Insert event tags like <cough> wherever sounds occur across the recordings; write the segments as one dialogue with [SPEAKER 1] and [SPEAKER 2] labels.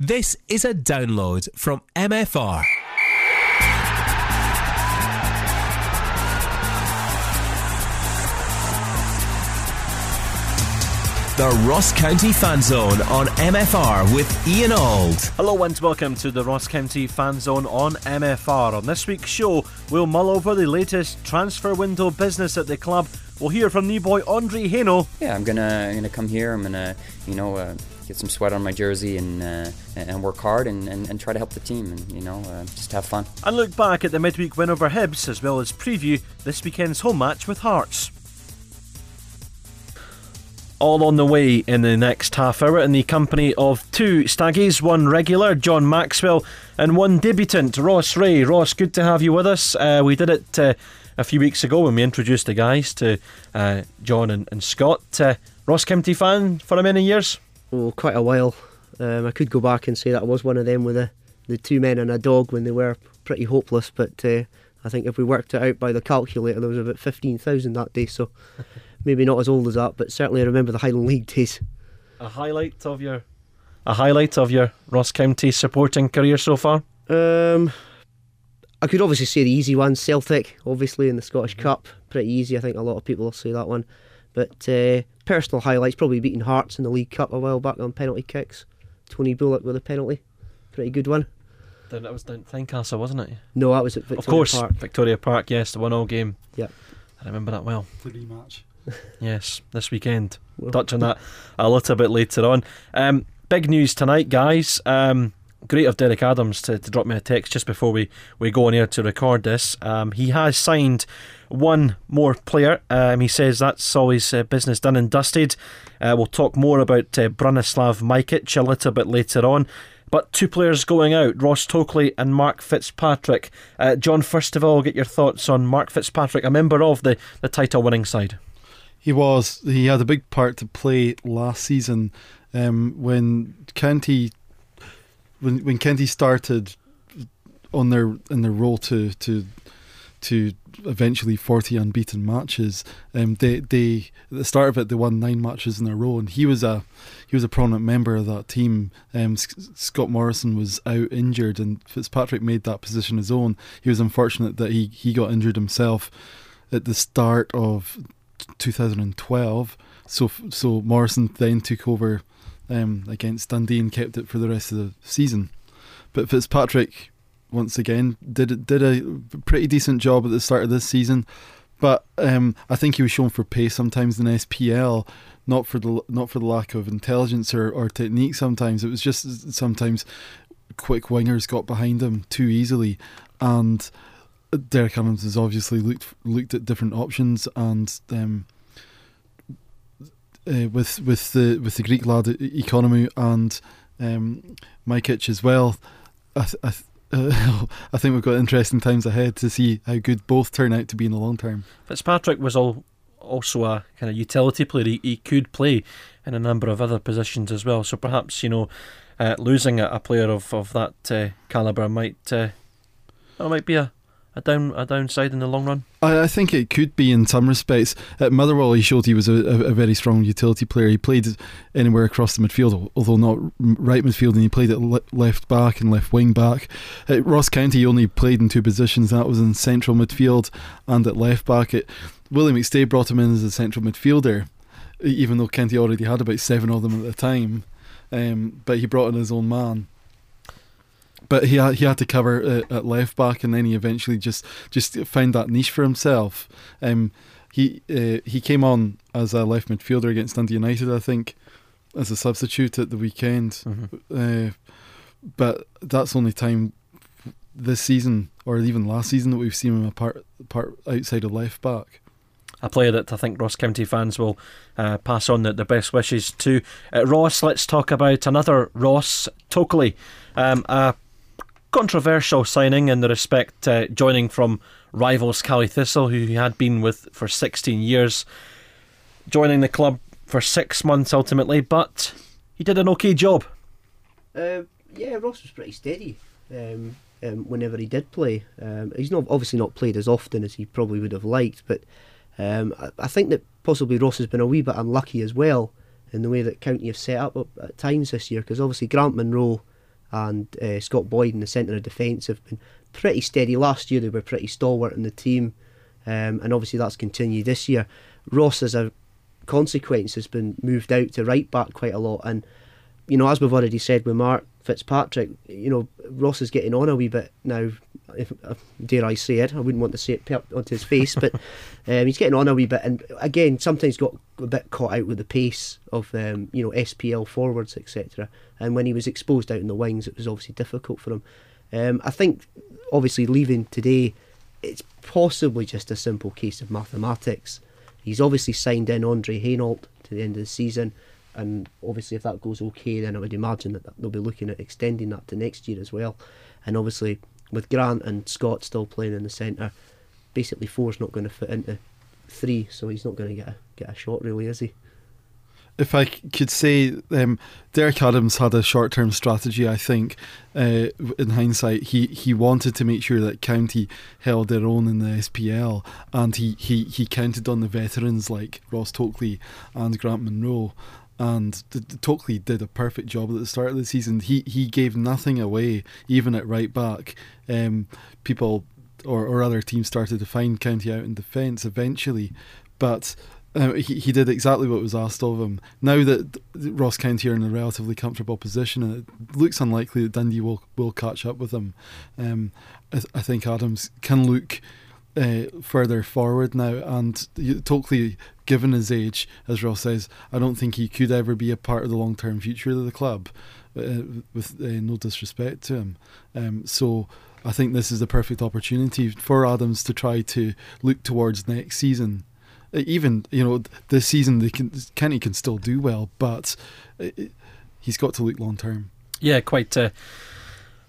[SPEAKER 1] This is a download from MFR. The Ross County Fan Zone on MFR with Ian Auld.
[SPEAKER 2] Hello and welcome to the Ross County Fan Zone on MFR. On this week's show, we'll mull over the latest transfer window business at the club. We'll hear from new boy Andre Hainault.
[SPEAKER 3] Yeah, I'm gonna I'm gonna come here. I'm gonna you know uh, get some sweat on my jersey and uh, and work hard and, and, and, try to help the team and you know uh, just have fun.
[SPEAKER 2] And look back at the midweek win over Hibs as well as preview this weekend's home match with Hearts. All on the way in the next half hour in the company of two staggies, one regular, John Maxwell, and one debutant, Ross Ray. Ross, good to have you with us. Uh, we did it uh, a few weeks ago when we introduced the guys to uh, John and, and Scott. Uh, Ross County fan for many years?
[SPEAKER 4] Oh, quite a while. Um, I could go back and say that I was one of them with the, the two men and a dog when they were pretty hopeless, but uh, I think if we worked it out by the calculator, there was about 15,000 that day, so <laughs> maybe not as old as that, but certainly I remember the Highland League days.
[SPEAKER 2] A highlight of your a highlight of your Ross County supporting career so far?
[SPEAKER 4] Um, I could obviously say the easy one, Celtic, obviously in the Scottish mm-hmm. Cup, pretty easy. I think a lot of people will say that one. But uh, personal highlights, probably beating Hearts in the League Cup a while back on penalty kicks. Tony Bullock with a penalty, pretty good one.
[SPEAKER 2] Then That was down Tynecastle, wasn't it?
[SPEAKER 4] No, that was at Victoria
[SPEAKER 2] Of course,
[SPEAKER 4] Park.
[SPEAKER 2] Victoria Park. Yes, the one-all game.
[SPEAKER 4] Yep.
[SPEAKER 2] I remember that well.
[SPEAKER 5] The rematch. <laughs> <laughs>
[SPEAKER 2] yes, this weekend. Well, Touch on that a little bit later on. Um, big news tonight, guys. Um, great of Derek Adams to, to drop me a text just before we, we go on air to record this. Um, he has signed one more player. Um, he says that's always uh, business done and dusted. Uh, we'll talk more about uh, Branislav Majkic a little bit later on. But two players going out, Ross Tokley and Mark Fitzpatrick. Uh, John, first of all, get your thoughts on Mark Fitzpatrick, a member of the, the title winning side.
[SPEAKER 5] He was. He had a big part to play last season um, when County when when County started on their in their role to to to eventually 40 unbeaten matches. Um, they they at the start of it they won nine matches in a row, and he was a he was a prominent member of that team. Um, Scott Morrison was out injured, and Fitzpatrick made that position his own. He was unfortunate that he he got injured himself at the start of 2012. So so Morrison then took over um, against Dundee and kept it for the rest of the season. But Fitzpatrick once again did did a pretty decent job at the start of this season. But um, I think he was shown for pace sometimes in SPL, not for the not for the lack of intelligence or, or technique. Sometimes it was just sometimes quick wingers got behind him too easily, and Derek Adams has obviously looked looked at different options and um, uh, with with the with the Greek lad Ikonomou and um, as well. I, th- I, th- uh, <laughs> I think we've got interesting times ahead to see how good both turn out to be in the long term.
[SPEAKER 2] Fitzpatrick was all, also a kind of utility player. He, he could play in a number of other positions as well. So perhaps you know uh, losing a, a, player of of that uh, caliber might uh, might be a a down a downside in the long run?
[SPEAKER 5] I, I think it could be in some respects. At Motherwell, he showed he was a, a, very strong utility player. He played anywhere across the midfield, although not right midfield, and he played at le- left back and left wing back. At Ross County, he only played in two positions, that was in central midfield and at left back. It, Willie McStay brought him in as a central midfielder, even though County already had about seven of them at the time. Um, but he brought in his own man but he had, he had to cover at left back, and then he eventually just just found that niche for himself. Um, he uh, he came on as a left midfielder against Dundee United, I think, as a substitute at the weekend. Mm-hmm. Uh, but that's only time this season or even last season that we've seen him apart, part outside of left back
[SPEAKER 2] a player that I think Ross County fans will uh, pass on the, the best wishes to. Uh, Ross, let's talk about another Ross Tokley, um, a controversial signing in the respect uh, joining from rivals Caley Thistle, who he had been with for 16 years, joining the club for six months ultimately, but he did an okay job.
[SPEAKER 4] Uh, yeah, Ross was pretty steady um, um, whenever he did play. Um, he's not obviously not played as often as he probably would have liked, but um, I, I, think that possibly Ross has been a wee bit unlucky as well in the way that County have set up at times this year, because obviously Grant Munro and uh, Scott Boyd in the centre of defence have been pretty steady. Last year they were pretty stalwart in the team, um, and obviously that's continued this year. Ross, as a consequence, has been moved out to right back quite a lot, and you know, as we've already said with Mark Fitzpatrick, you know, Ross is getting on a wee bit now. If dare I say it, I wouldn't want to say it onto his face, but <laughs> um, he's getting on a wee bit, and again, sometimes got a bit caught out with the pace of um, you know SPL forwards, etc. And when he was exposed out in the wings, it was obviously difficult for him. Um, I think, obviously, leaving today, it's possibly just a simple case of mathematics. He's obviously signed in Andre Hainault to the end of the season and obviously if that goes okay then I would imagine that they'll be looking at extending that to next year as well and obviously with Grant and Scott still playing in the centre basically four's not going to fit into three so he's not going to get a, get a shot really is he
[SPEAKER 5] if I could say, um, Derek Adams had a short-term strategy. I think, uh, in hindsight, he, he wanted to make sure that County held their own in the SPL, and he, he, he counted on the veterans like Ross Tokley and Grant Munro and Tokley did a perfect job at the start of the season. He he gave nothing away, even at right back. Um, people or, or other teams started to find County out in defence eventually, but uh, he, he did exactly what was asked of him. Now that Ross County are in a relatively comfortable position, and it looks unlikely that Dundee will, will catch up with them, um, I, I think Adams can look uh, further forward now. And Tokley, given his age, as Ross says, I don't think he could ever be a part of the long term future of the club, uh, with uh, no disrespect to him. Um, so I think this is the perfect opportunity for Adams to try to look towards next season. Uh, even you know this season, they can Kenny can still do well, but uh, he's got to look long term.
[SPEAKER 2] Yeah, quite. Uh,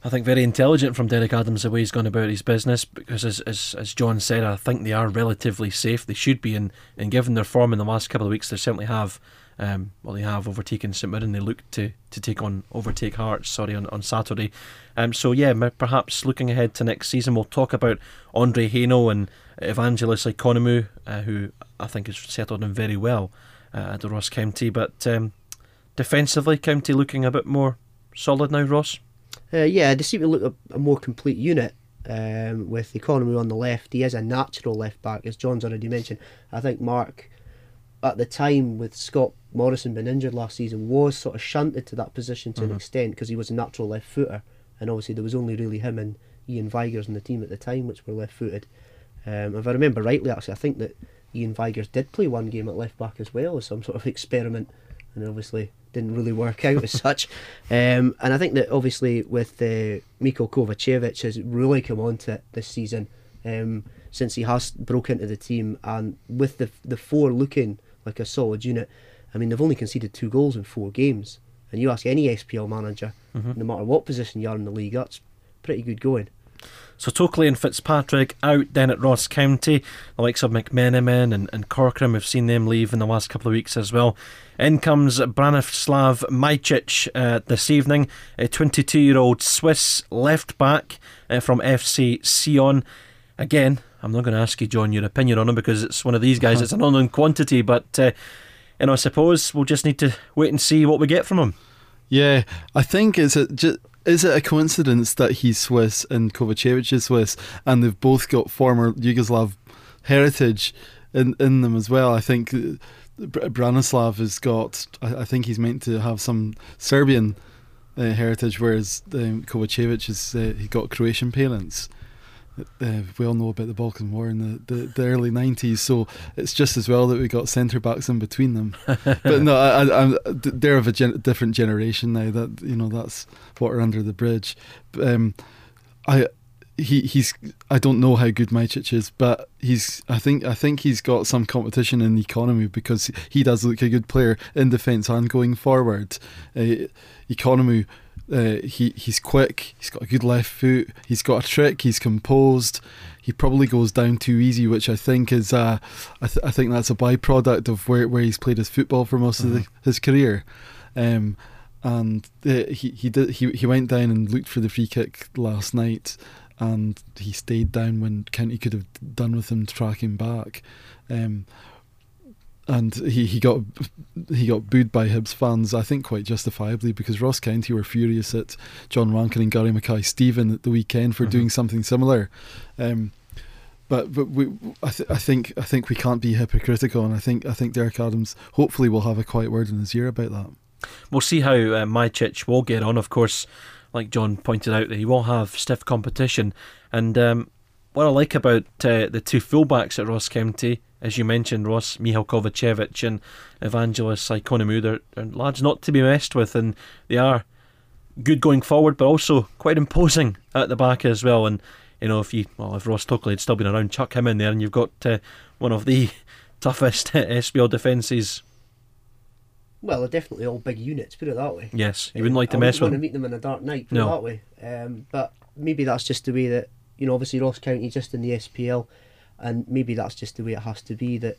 [SPEAKER 2] I think very intelligent from Derek Adams the way he's gone about his business because as, as as John said, I think they are relatively safe. They should be, and, and given their form in the last couple of weeks, they certainly have. Um, well, they have overtaken St Mirren. They look to, to take on overtake Hearts. Sorry, on, on Saturday. Um, so yeah, perhaps looking ahead to next season, we'll talk about Andre Hainault and Evangelos Ikonomou, uh, who I think has settled in very well uh, at the Ross County. But um, defensively, County looking a bit more solid now, Ross.
[SPEAKER 4] Uh, yeah, they seem to look a, a more complete unit um, with Ikonomou on the left. He is a natural left back, as John's already mentioned. I think Mark, at the time with Scott Morrison being injured last season, was sort of shunted to that position to mm-hmm. an extent because he was a natural left footer, and obviously there was only really him and Ian Vigurs in the team at the time, which were left footed. Um, if I remember rightly, actually, I think that Ian Vigurs did play one game at left back as well as some sort of <laughs> experiment, and obviously didn't really work out as such. <laughs> Um, and I think that obviously with uh, Miko Kovacevic has really come on to it this season um, since he has broke into the team and with the the four looking like a solid unit. I mean they've only conceded two goals in four games, and you ask any SPL manager, mm-hmm. no matter what position you are in the league, that's pretty good going.
[SPEAKER 2] So Tokley and Fitzpatrick out then at Ross County. The likes of McMenamin and, and Corcoran, we've seen them leave in the last couple of weeks as well. In comes Branislav Majcic uh, this evening, a 22 year old Swiss left back uh, from FC Sion. Again, I'm not going to ask you, John, your opinion on him because it's one of these guys, it's an unknown quantity, but uh, you know, I suppose we'll just need to wait and see what we get from him.
[SPEAKER 5] Yeah, I think it's a, just, is it a coincidence that he's Swiss and Kovacevic is Swiss, and they've both got former Yugoslav heritage in in them as well? I think Branislav has got. I, think he's meant to have some Serbian uh, heritage, whereas um, Kovacevic is uh, he got Croatian parents uh, we all know about the Balkan War in the, the, the, early 90s, so it's just as well that we got centre backs in between them. <laughs> but no, I, I, they're of a gen- different generation now. That you know, that's water under the bridge. Um, I he he's I don't know how good Majcic is, but he's I think I think he's got some competition in the Ikonomou because he does look a good player in defence and going forward. Uh, Ikonomou uh, he he's quick. He's got a good left foot. He's got a trick. He's composed. He probably goes down too easy, which I think is uh, I, th- I think that's a byproduct of where, where he's played his football for most mm-hmm. of the, mm-hmm. his career. Um, and uh, he he did he he went down and looked for the free kick last night, and he stayed down when County could have done with him tracking back. Um, and he, he got he got booed by Hibs fans, I think quite justifiably, because Ross County were furious at John Rankin and Gary Mackay Steven at the weekend for
[SPEAKER 2] Mm-hmm.
[SPEAKER 5] doing something similar. Um, but but we, I, th- I think I think we can't be hypocritical, and I think I think Derek Adams hopefully will have a quiet word in his ear about that.
[SPEAKER 2] We'll see how uh, Majcic will get on. Of course, like John pointed out, that he will have stiff competition. And um, what I like about uh, the two fullbacks at Ross County, as you mentioned, Ross Michal Kovacevic and Evangelos Ikonomou, they're, they're lads not to be messed with, and they are good going forward, but also quite imposing at the back as well. And you know, if you well, if Ross Tokley had still been around, chuck him in there, and you've got uh, one of the <laughs> toughest <laughs> SPL defences.
[SPEAKER 4] Well, they're definitely all big units. Put it that way.
[SPEAKER 2] Yes, you wouldn't like to
[SPEAKER 4] I
[SPEAKER 2] mess
[SPEAKER 4] wouldn't
[SPEAKER 2] with
[SPEAKER 4] want to meet them in a dark night. Put
[SPEAKER 2] No.
[SPEAKER 4] it that way. Um, but maybe that's just the way that you know. Obviously, Ross County just in the SPL, and maybe that's just the way it has to be. That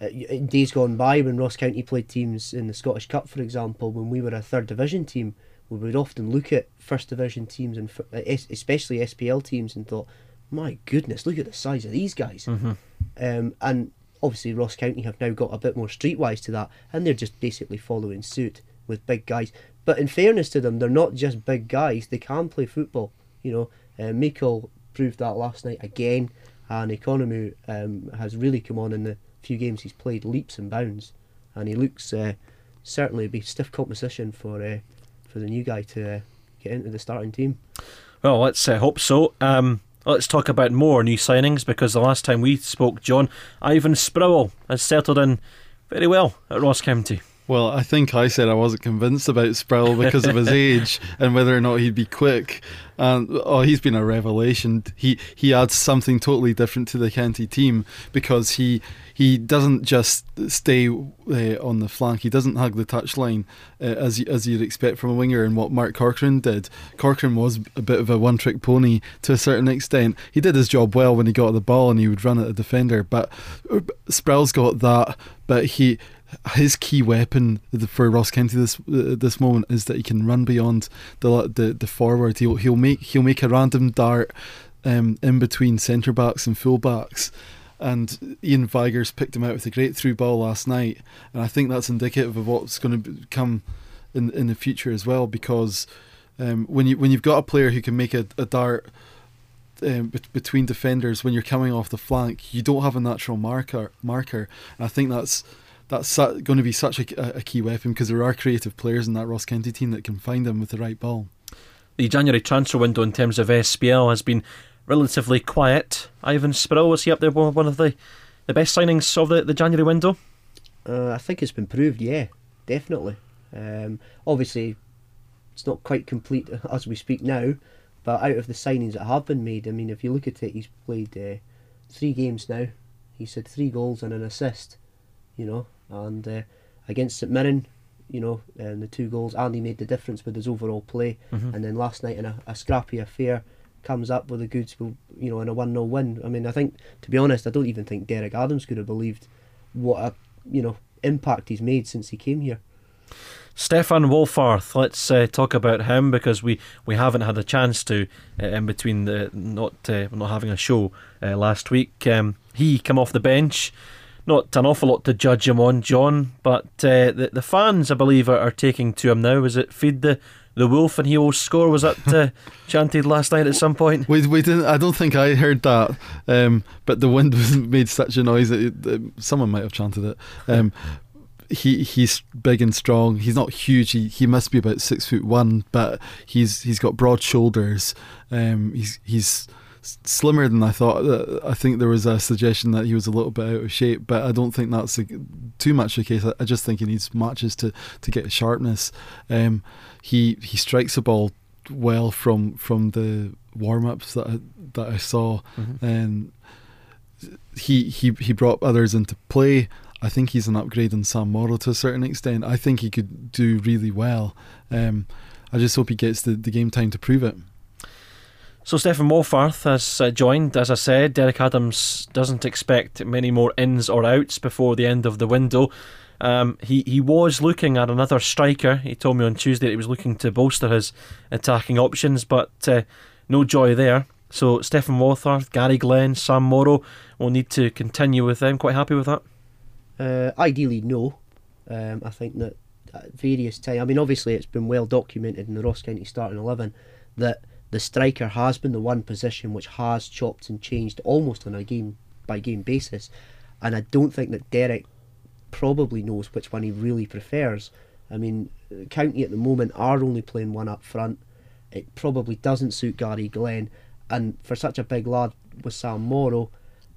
[SPEAKER 4] uh, in days gone by, when Ross County played teams in the Scottish Cup, for example, when we were a third division team, we would often look at first division teams and uh, es- especially SPL teams and thought, "My goodness, look at the size of these guys."
[SPEAKER 2] Mhm.
[SPEAKER 4] Um, and obviously, Ross County have now got a bit more streetwise to that, and they're just basically following suit with big guys. But in fairness to them, they're not just big guys; they can play football. You know, uh, Mikel proved that last night again, and Ikonomou um, has really come on in the few games he's played leaps and bounds, and he looks uh, certainly be stiff competition for uh, for the new guy to uh, get into the starting team.
[SPEAKER 2] Well, let's uh, hope so. Um, let's talk about more new signings because the last time we spoke, John, Ivan Sproul has settled in very well at Ross County.
[SPEAKER 5] Well, I think I said I wasn't convinced about Sproul because of his <laughs> age and whether or not he'd be quick. And oh, he's been a revelation. He he adds something totally different to the county team because he he doesn't just stay uh, on the flank. He doesn't hug the touchline uh, as as you'd expect from a winger. And what Mark Corcoran did, Corcoran was a bit of a one-trick pony to a certain extent. He did his job well when he got the ball and he would run at a defender. But uh, Sproul's got that, but he his key weapon for Ross County this uh, this moment is that he can run beyond the the, the forward. He'll he'll make he'll make a random dart um, in between centre backs and full backs. And Ian Vigurs picked him out with a great through ball last night, and I think that's indicative of what's going to come in in the future as well. Because um, when you when you've got a player who can make a, a dart um, bet- between defenders when you're coming off the flank, you don't have a natural marker. Marker, and I think that's that's su- going to be such a, a key weapon because there are creative players in that Ross County team that can find them with the right ball.
[SPEAKER 2] The January transfer window in terms of SPL has been relatively quiet. Ivan Sproul, was he up there one one of the, the best signings of the, the January window?
[SPEAKER 4] Uh, I think it's been proved, yeah, definitely. Um, obviously, it's not quite complete <laughs> as we speak now, but out of the signings that have been made, I mean, if you look at it, he's played uh, three games now. He's had three goals and an assist, you know, and uh, against St Mirren, you know, and the two goals, and he made the difference with his overall play. And then last night in a, a scrappy affair, comes up with the goods, you know, in a 1 0 win. I mean, I think, to be honest, I don't even think Derek Adams could have believed what a, you know, impact he's made since he came here.
[SPEAKER 2] Stefan Wohlfarth, let's uh, talk about him because we, we haven't had a chance to uh, in between the not uh, not having a show uh, last week. Um, he come off the bench, not an awful lot to judge him on, John, but uh, the the fans, I believe, are, are taking to him now. Is it feed the the wolf and he will score? Was that <laughs> uh, chanted last night at some point?
[SPEAKER 5] We, we didn't. I don't think I heard that, um, but the wind <laughs> made such a noise that it, uh, someone might have chanted it. Um, he he's big and strong. He's not huge. He he must be about six foot one, but he's he's got broad shoulders. Um, he's he's slimmer than I thought. Uh, I think there was a suggestion that he was a little bit out of shape, but I don't think that's a, too much the case. I, just think he needs matches to to get sharpness. Um, he he strikes the ball well from from the warm ups that I, that I saw, and he he he brought others into play. I think he's an upgrade on Sam Morrow to a certain extent. I think he could do really well. Um, I just hope he gets the, the game time to prove it.
[SPEAKER 2] So Stephen Wohlfarth has uh, joined. As I said, Derek Adams doesn't expect many more ins or outs before the end of the window. Um, he he was looking at another striker. He told me on Tuesday that he was looking to bolster his attacking options, but uh, no joy there. So Stephen Wohlfarth, Gary Glenn, Sam Morrow will need to continue with them. Quite happy with that.
[SPEAKER 4] Uh, ideally, no. Um, I think that at various times, I mean, obviously, it's been well documented in the Ross County starting 11 that the striker has been the one position which has chopped and changed almost on a game by game basis. And I don't think that Derek probably knows which one he really prefers. I mean, County at the moment are only playing one up front. It probably doesn't suit Gary Glenn. And for such a big lad with Sam Morrow,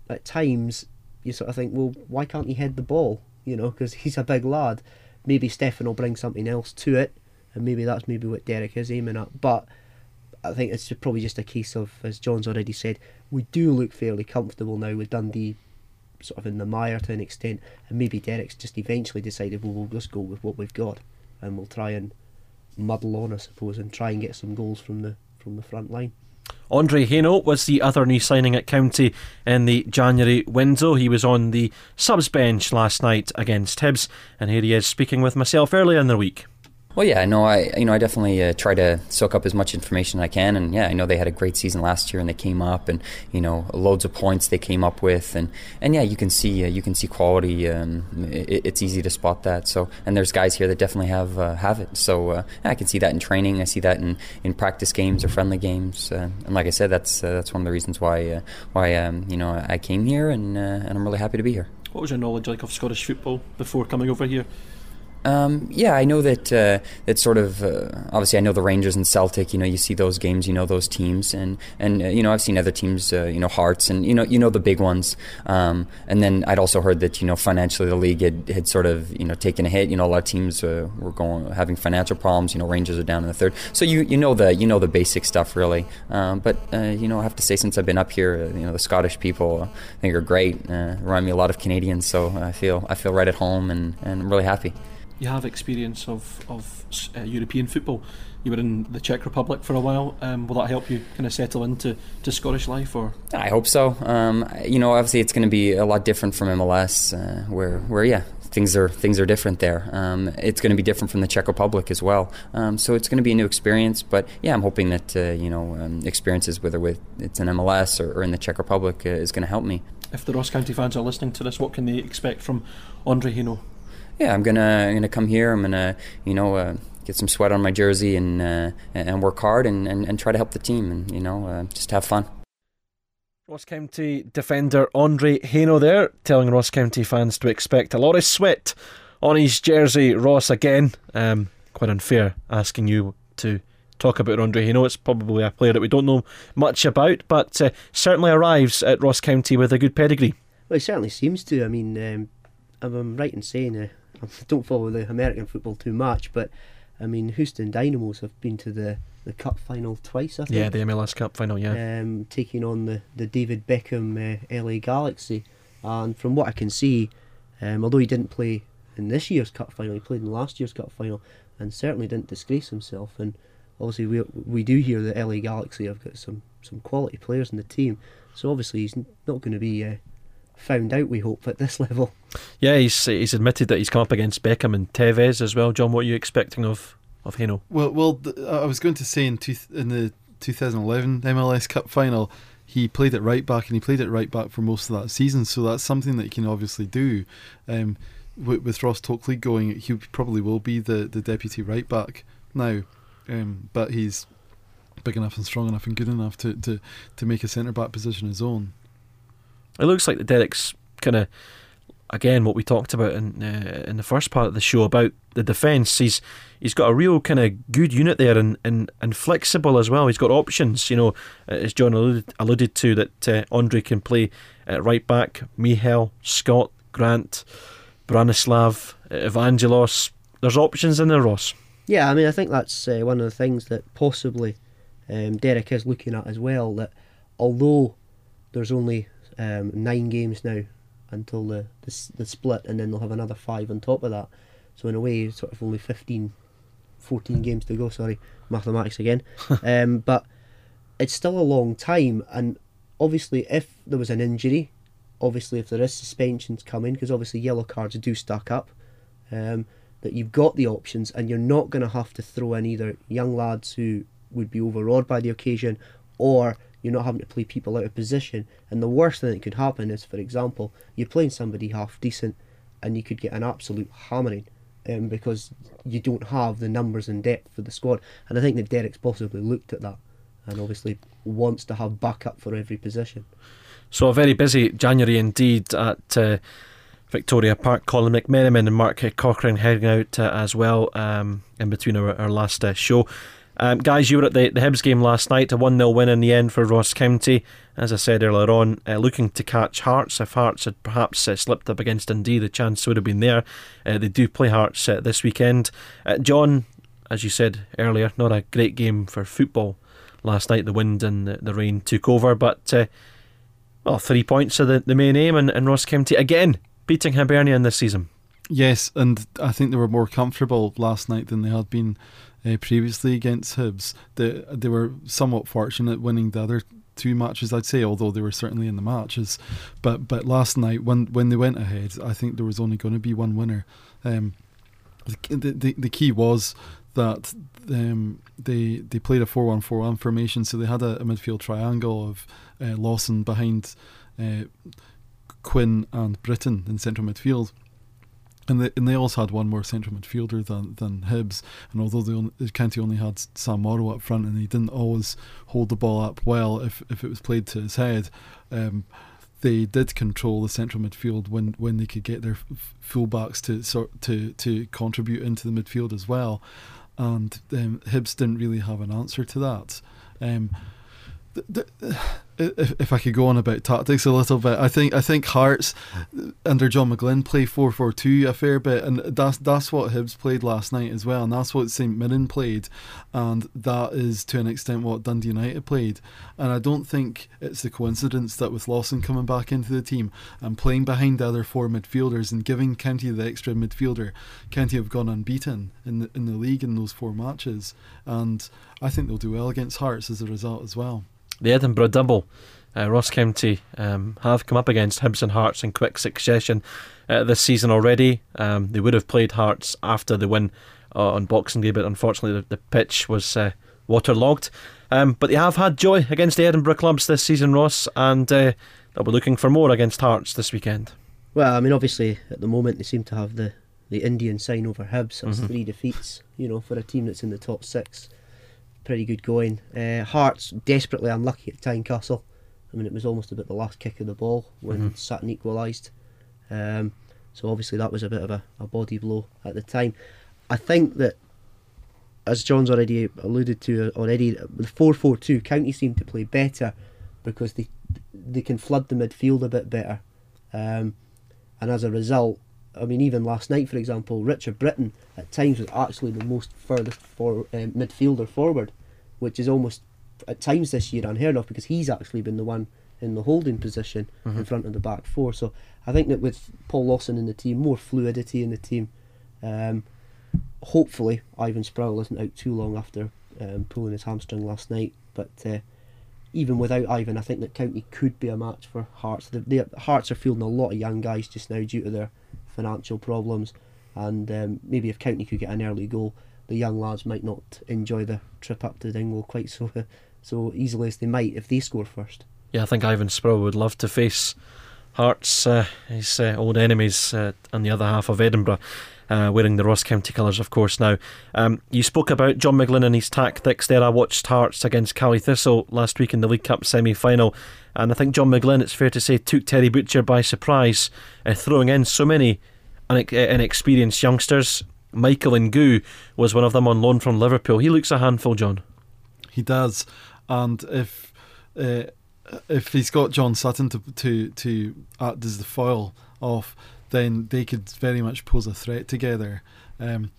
[SPEAKER 4] at times you sort of think, well, why can't he head the ball? You know, because <laughs> he's a big lad. Maybe Stefan will bring something else to it, and maybe that's maybe what Derek is aiming at. But I think it's probably just a case of, as John's already said, we do look fairly comfortable now with Dundee sort of in the mire to an extent, and maybe Derek's just eventually decided, well, we'll just go with what we've got, and we'll try and muddle on, I suppose, and try and get some goals from the from the front line.
[SPEAKER 2] Andre Hainault was the other new signing at County in the January window. He was on the subs bench last night against Hibs, and here he is speaking with myself earlier in the week.
[SPEAKER 3] Well, yeah, no, I you know I definitely uh, try to soak up as much information as I can, and yeah, I know they had a great season last year, and they came up, and you know loads of points they came up with, and and yeah, you can see uh, you can see quality. Um, it, it's easy to spot that. So and there's guys here that definitely have uh, have it. So uh, yeah, I can see that in training. I see that in, in practice games or friendly games, uh, and like I said, that's uh, that's one of the reasons why why um, you know I came here, and and I'm really happy to be here.
[SPEAKER 2] What was your knowledge like of Scottish football before coming over here?
[SPEAKER 3] Um, yeah, I know that uh, that sort of uh, obviously I know the Rangers and Celtic. You know, you see those games, you know those teams, and and uh, you know I've seen other teams, uh, you know Hearts, and you know you know the big ones. Um, and then I'd also heard that you know financially the league had, had sort of you know taken a hit. You know a lot of teams uh, were going having financial problems. You know Rangers are down in the third, so you you know the you know the basic stuff really. Um, but uh, you know I have to say since I've been up here, you know the Scottish people I think are great. remind me a lot of Canadians, so I feel I feel right at home and and I'm really happy
[SPEAKER 2] you have experience of of uh, European football. You were in the Czech Republic for a while. Um, will that help you kind of settle into to Scottish life, or?
[SPEAKER 3] I hope so. Um, you know, obviously, it's going to be a lot different from MLS, uh, where where yeah, things are things are different there. Um, it's going to be different from the Czech Republic as well. Um, so it's going to be a new experience. But yeah, I'm hoping that uh, you know um, experiences whether with it's in MLS or, or in the Czech Republic uh, is going to help me.
[SPEAKER 2] If the Ross County fans are listening to this, what can they expect from Andre Hainault?
[SPEAKER 3] Yeah, I'm gonna I'm gonna come here. I'm gonna you know uh, get some sweat on my jersey and uh, and work hard and, and, and, try to help the team and you know uh, just have fun.
[SPEAKER 2] Ross County defender Andre Hainault there telling Ross County fans to expect a lot of sweat on his jersey. Ross again, um, quite unfair asking you to talk about Andre Hainault. It's probably a player that we don't know much about, but uh, certainly arrives at Ross County with a good pedigree.
[SPEAKER 4] Well, he certainly seems to. I mean, um, I'm right in saying uh, I <laughs> don't follow the American football too much, but I mean, Houston Dynamos have been to the, the cup final twice, I think.
[SPEAKER 2] Yeah, the MLS Cup final, yeah.
[SPEAKER 4] Um, taking on the, the David Beckham uh, LA Galaxy. And from what I can see, um, although he didn't play in this year's cup final, he played in last year's cup final and certainly didn't disgrace himself. And obviously, we, we do hear that LA Galaxy have got some, some quality players in the team. So obviously, he's not going to be. Uh, found out, we hope, at this <laughs> level.
[SPEAKER 2] Yeah, he's he's admitted that he's come up against Beckham and Tevez as well. John, what are you expecting of of Hainault?
[SPEAKER 5] Well, well, I was going to say in two, in the 2011 MLS Cup final, he played it right back, and he played it right back for most of that season. So that's something that he can obviously do. Um, with, with Ross Tokley going, he probably will be the, the deputy right back now. Um, but he's big enough and strong enough and good enough to, to, to make a centre back position his own.
[SPEAKER 2] It looks like the Derek's kind of again what we talked about in uh, in the first part of the show about the defence. He's he's got a real kind of good unit there and, and, and flexible as well. He's got options, you know, uh, as John alluded, alluded to that uh, Andre can play right back, Michel, Scott, Grant, Branislav, Evangelos. There's options in there, Ross.
[SPEAKER 4] Yeah, I mean, I think that's uh, one of the things that possibly um, Derek is looking at as well. That although there's only um, nine games now until the, the, the split, and then they'll have another five on top of that. So in a way, sort of only 15, 14 games to go. Sorry, mathematics again. <laughs> um, but it's still a long time, and obviously, if there was an injury, obviously if there is suspensions coming, because obviously yellow cards do stack up. Um, that you've got the options, and you're not going to have to throw in either young lads who would be overawed by the occasion, or you're not having to play people out of position. And the worst thing that could happen is, for example, you're playing somebody half decent and you could get an absolute hammering um, because you don't have the numbers and depth for the squad. And I think that Derek's possibly looked at that and obviously wants to have backup for every position.
[SPEAKER 2] So a very busy January indeed at uh, Victoria Park. Colin McMenamin and Mark Corcoran heading out uh, as well um, in between our, our last uh, show. Um, guys, you were at the, the Hibs game last night, a 1 0 win in the end for Ross County. As I said earlier on, uh, looking to catch Hearts. If Hearts had perhaps uh, slipped up against Dundee, the chance would have been there. Uh, they do play Hearts uh, this weekend. Uh, John, as you said earlier, not a great game for football last night. The wind and the, the rain took over, but well, three points are the, the main aim, and, and Ross County again beating Hibernian this season.
[SPEAKER 5] Yes, and I think they were more comfortable last night than they had been uh, previously against Hibs. They, they were somewhat fortunate winning the other two matches, I'd say, although they were certainly in the matches. But but last night, when when they went ahead, I think there was only going to be one winner. Um, the, the, the key was that um, they they played a 4-1-4-1 formation, so they had a, a midfield triangle of uh, Lawson behind uh, Quinn and Brittain in central midfield. And they, and they also had one more central midfielder than than Hibs. And although they only, County only had Sam Morrow up front, and he didn't always hold the ball up well if, if it was played to his head, um, they did control the central midfield when, when they could get their fullbacks to sort to to contribute into the midfield as well. And um, Hibs didn't really have an answer to that. Um, the, the, if, if I could go on about tactics a little bit, I think I think Hearts under John McGlynn play four four two a fair bit, and that's that's what Hibs played last night as well, and that's what St Mirren played, and that is to an extent what Dundee United played, and I don't think it's a coincidence that with Lawson coming back into the team and playing behind the other four midfielders and giving County the extra midfielder, County have gone unbeaten in the, in the league in those four matches, and I think they'll do well against Hearts as a result as well
[SPEAKER 2] the Edinburgh double. Uh, Ross County um, have come up against Hibs and Hearts in quick succession uh, this season already. Um, they would have played Hearts after the win uh, on Boxing Day, but unfortunately the, the pitch was uh, waterlogged. Um, but they have had joy against the Edinburgh clubs this season, Ross, and uh, they'll be looking for more against Hearts this weekend.
[SPEAKER 4] Well, I mean, obviously at the moment they seem to have the, the Indian sign over Hibs. That's mm-hmm. three defeats, you know, for a team that's in the top six pretty good going. Uh, Hearts desperately unlucky at Tynecastle. I mean, it was almost about the last kick of the ball when mm-hmm. Sutton equalised. Um, so obviously that was a bit of a, a body blow at the time. I think that, as John's already alluded to already, the four four two County seem to play better because they they can flood the midfield a bit better, um, and as a result, I mean, even last night, for example, Richard Brittain at times was actually the most furthest for uh, midfielder forward, which is almost at times this year unheard of because he's actually been the one in the holding position mm-hmm. in front of the back four. So I think that with Paul Lawson in the team, more fluidity in the team. Um, hopefully, Ivan Sproul isn't out too long after um, pulling his hamstring last night. But uh, even without Ivan, I think that County could be a match for Hearts. The, the Hearts are fielding a lot of young guys just now due to their financial problems, and um, maybe if County could get an early goal, the young lads might not enjoy the trip up to Dingwall quite so <laughs> so easily as they might if they score first.
[SPEAKER 2] Yeah, I think Ivan Sproul would love to face Hearts, uh, his uh, old enemies uh, on the other half of Edinburgh. Uh, wearing the Ross County colours, of course. Now, um, you spoke about John McGlynn and his tactics there. I watched Hearts against Caley Thistle last week in the League Cup semi final, and I think John McGlynn, it's fair to say, took Terry Butcher by surprise, uh, throwing in so many inexperienced youngsters. Michael Ngoo was one of them on loan from Liverpool. He looks a handful, John.
[SPEAKER 5] He does, and if uh, if he's got John Sutton to to to act as the foil off, then they could very much pose a threat together. Um,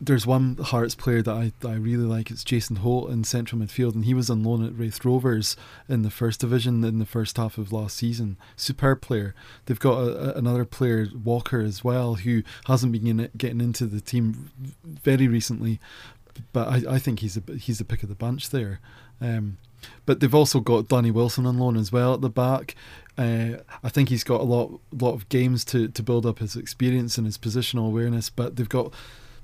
[SPEAKER 5] there's one Hearts player that I, that I really like. It's Jason Holt in central midfield, and he was on loan at Raith Rovers in the first division in the first half of last season. Superb player. They've got a, a, another player, Walker, as well, who hasn't been in getting into the team very recently, but I, I think he's a he's the pick of the bunch there. Um, but they've also got Danny Wilson on loan as well at the back. Uh, I think he's got a lot lot of games to, to build up his experience and his positional awareness. But they've got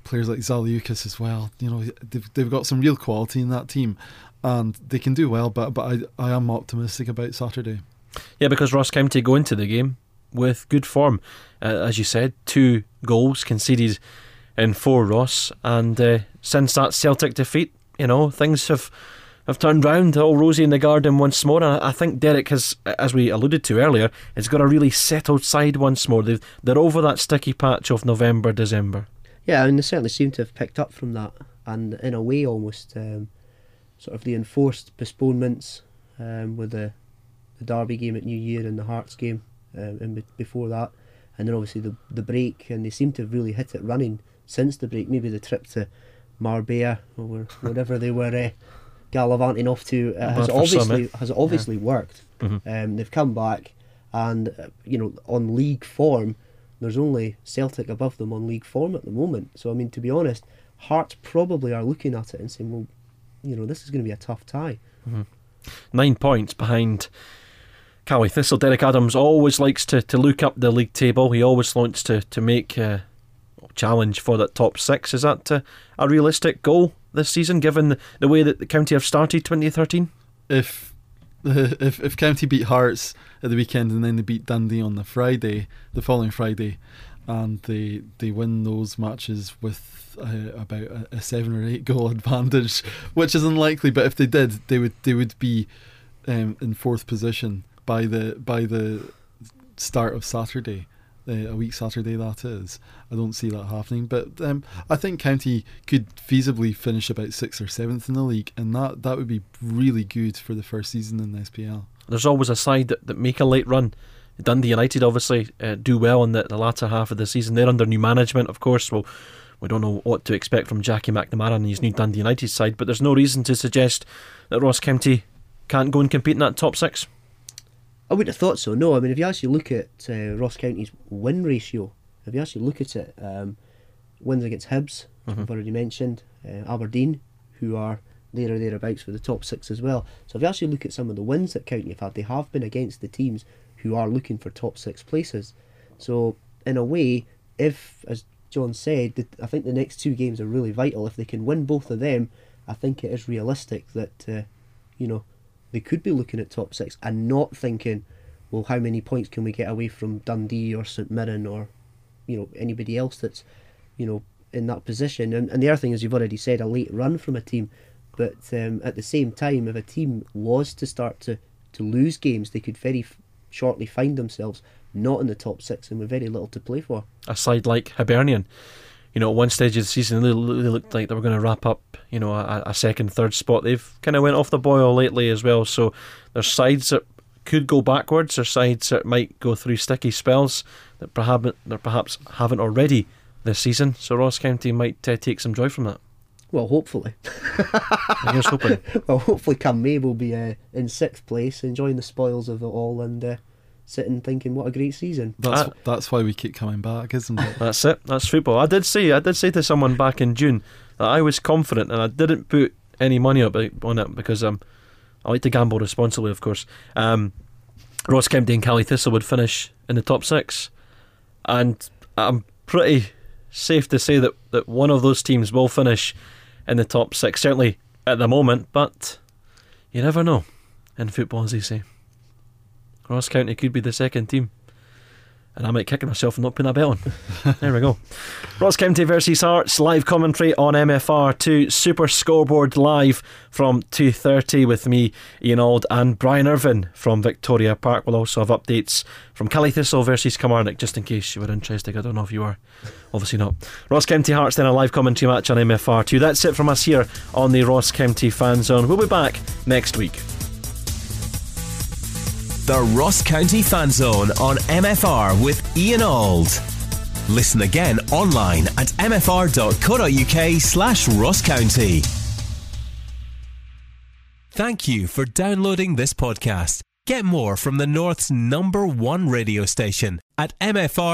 [SPEAKER 5] players like Zaliukas as well. You know, they've they've got some real quality in that team, and they can do well. But but I I am optimistic about Saturday.
[SPEAKER 2] Yeah, because Ross County go into the game with good form. Uh, as you said, two goals conceded in four Ross, and uh, since that Celtic defeat, you know things have have turned round, all rosy in the garden once more. And I think Derek has, as we alluded to earlier, has got a really settled side once more. they they're over that sticky patch of November, December.
[SPEAKER 4] Yeah, and they certainly seem to have picked up from that, and in a way, almost um, sort of the enforced postponements um, with the the Derby game at New Year and the Hearts game um, and before that, and then obviously the the break, and they seem to have really hit it running since the break. Maybe the trip to Marbella or wherever they were uh, gallivanting off to uh, has, obviously, has obviously yeah. worked. Mm-hmm. Um, they've come back, and uh, you know on league form, there's only Celtic above them on league form at the moment. So I mean, to be honest, Hearts probably are looking at it and saying, well, you know, this is going to be a tough tie.
[SPEAKER 2] Mm-hmm. Nine points behind Caley Thistle. Derek Adams always likes to, to look up the league table. He always wants to to make a challenge for that top six. Is that uh, a realistic goal this season, given the way that the county have started 2013?
[SPEAKER 5] If <laughs> if if County beat Hearts at the weekend and then they beat Dundee on the Friday, the following Friday, and they they win those matches with uh, about a, a, seven or eight <laughs> goal advantage, which is unlikely. But if they did, they would they would be um, in fourth position by the by the start of Saturday a week Saturday that is. I don't see that happening, but um, I think County could feasibly finish about sixth or seventh in the league, and that that would be really good for the first season in the SPL.
[SPEAKER 2] There's always a side that, that make a late run. Dundee United obviously uh, do well in the, the latter half of the season. They're under new management, of course. Well, we don't know what to expect from Jackie McNamara and his new Dundee United side, but there's no reason to suggest that Ross County can't go and compete in that top six.
[SPEAKER 4] I wouldn't have thought so. No, I mean, if you actually look at uh, Ross County's win ratio, if you actually look at it, um, wins against Hibs, mm-hmm. I've already mentioned, uh, Aberdeen, who are there or thereabouts for the top six as well. So if you actually look at some of the wins that County have had, they have been against the teams who are looking for top six places. So in a way, if as John said, the, I think the next two games are really vital. If they can win both of them, I think it is realistic that uh, you know they could be looking at top six and not thinking, well, how many points can we get away from Dundee or St Mirren or, you know, anybody else that's, you know, in that position. And, and the other thing is, you've already said a late run from a team, but um, at the same time, if a team was to start to, to lose games, they could very f- shortly find themselves not in the top six and with very little to play for.
[SPEAKER 2] A side like Hibernian you know, at one stage of the season, they, looked like they were going to wrap up, you know, a, a second, third spot. They've kind of went off the boil lately as well. So there's sides that could go backwards, or sides that might go through sticky spells that perhaps that perhaps haven't already this season. So Ross County might uh, take some joy from that.
[SPEAKER 4] Well, hopefully. <laughs> <laughs> Well, hopefully, Cam May will be uh, in sixth place, enjoying the spoils of it all, and uh, sitting thinking, "What a great season."
[SPEAKER 5] That's uh, that's why we keep coming back, isn't it? <laughs>
[SPEAKER 2] That's it. That's football. I did say I did say to someone back in June that I was confident, and I didn't put any money up on it because um, I like to gamble responsibly, of course. Um, Ross County and Caley Thistle would finish in the top six, and I'm pretty safe to say that, that one of those teams will finish in the top six, certainly at the moment, but you never know in football, as they say. Ross County could be the second team. And I might kick myself for not putting a bet on. <laughs> there we go. Ross County versus Hearts live commentary on MFR2 Super Scoreboard live from 2:30 with me, Ian Auld, and Brian Irvin from Victoria Park. We'll also have updates from Caley Thistle versus Kilmarnock, just in case you were interested. I don't know if you were. Obviously not. Ross County Hearts then a live commentary match on MFR2. That's it from us here on the Ross County Fan Zone. We'll be back next week.
[SPEAKER 1] The Ross County Fan Zone on MFR with Ian Auld. Listen again online at mfr.co.uk slash Ross County. Thank you for downloading this podcast. Get more from the North's number one radio station at mfr.co.uk.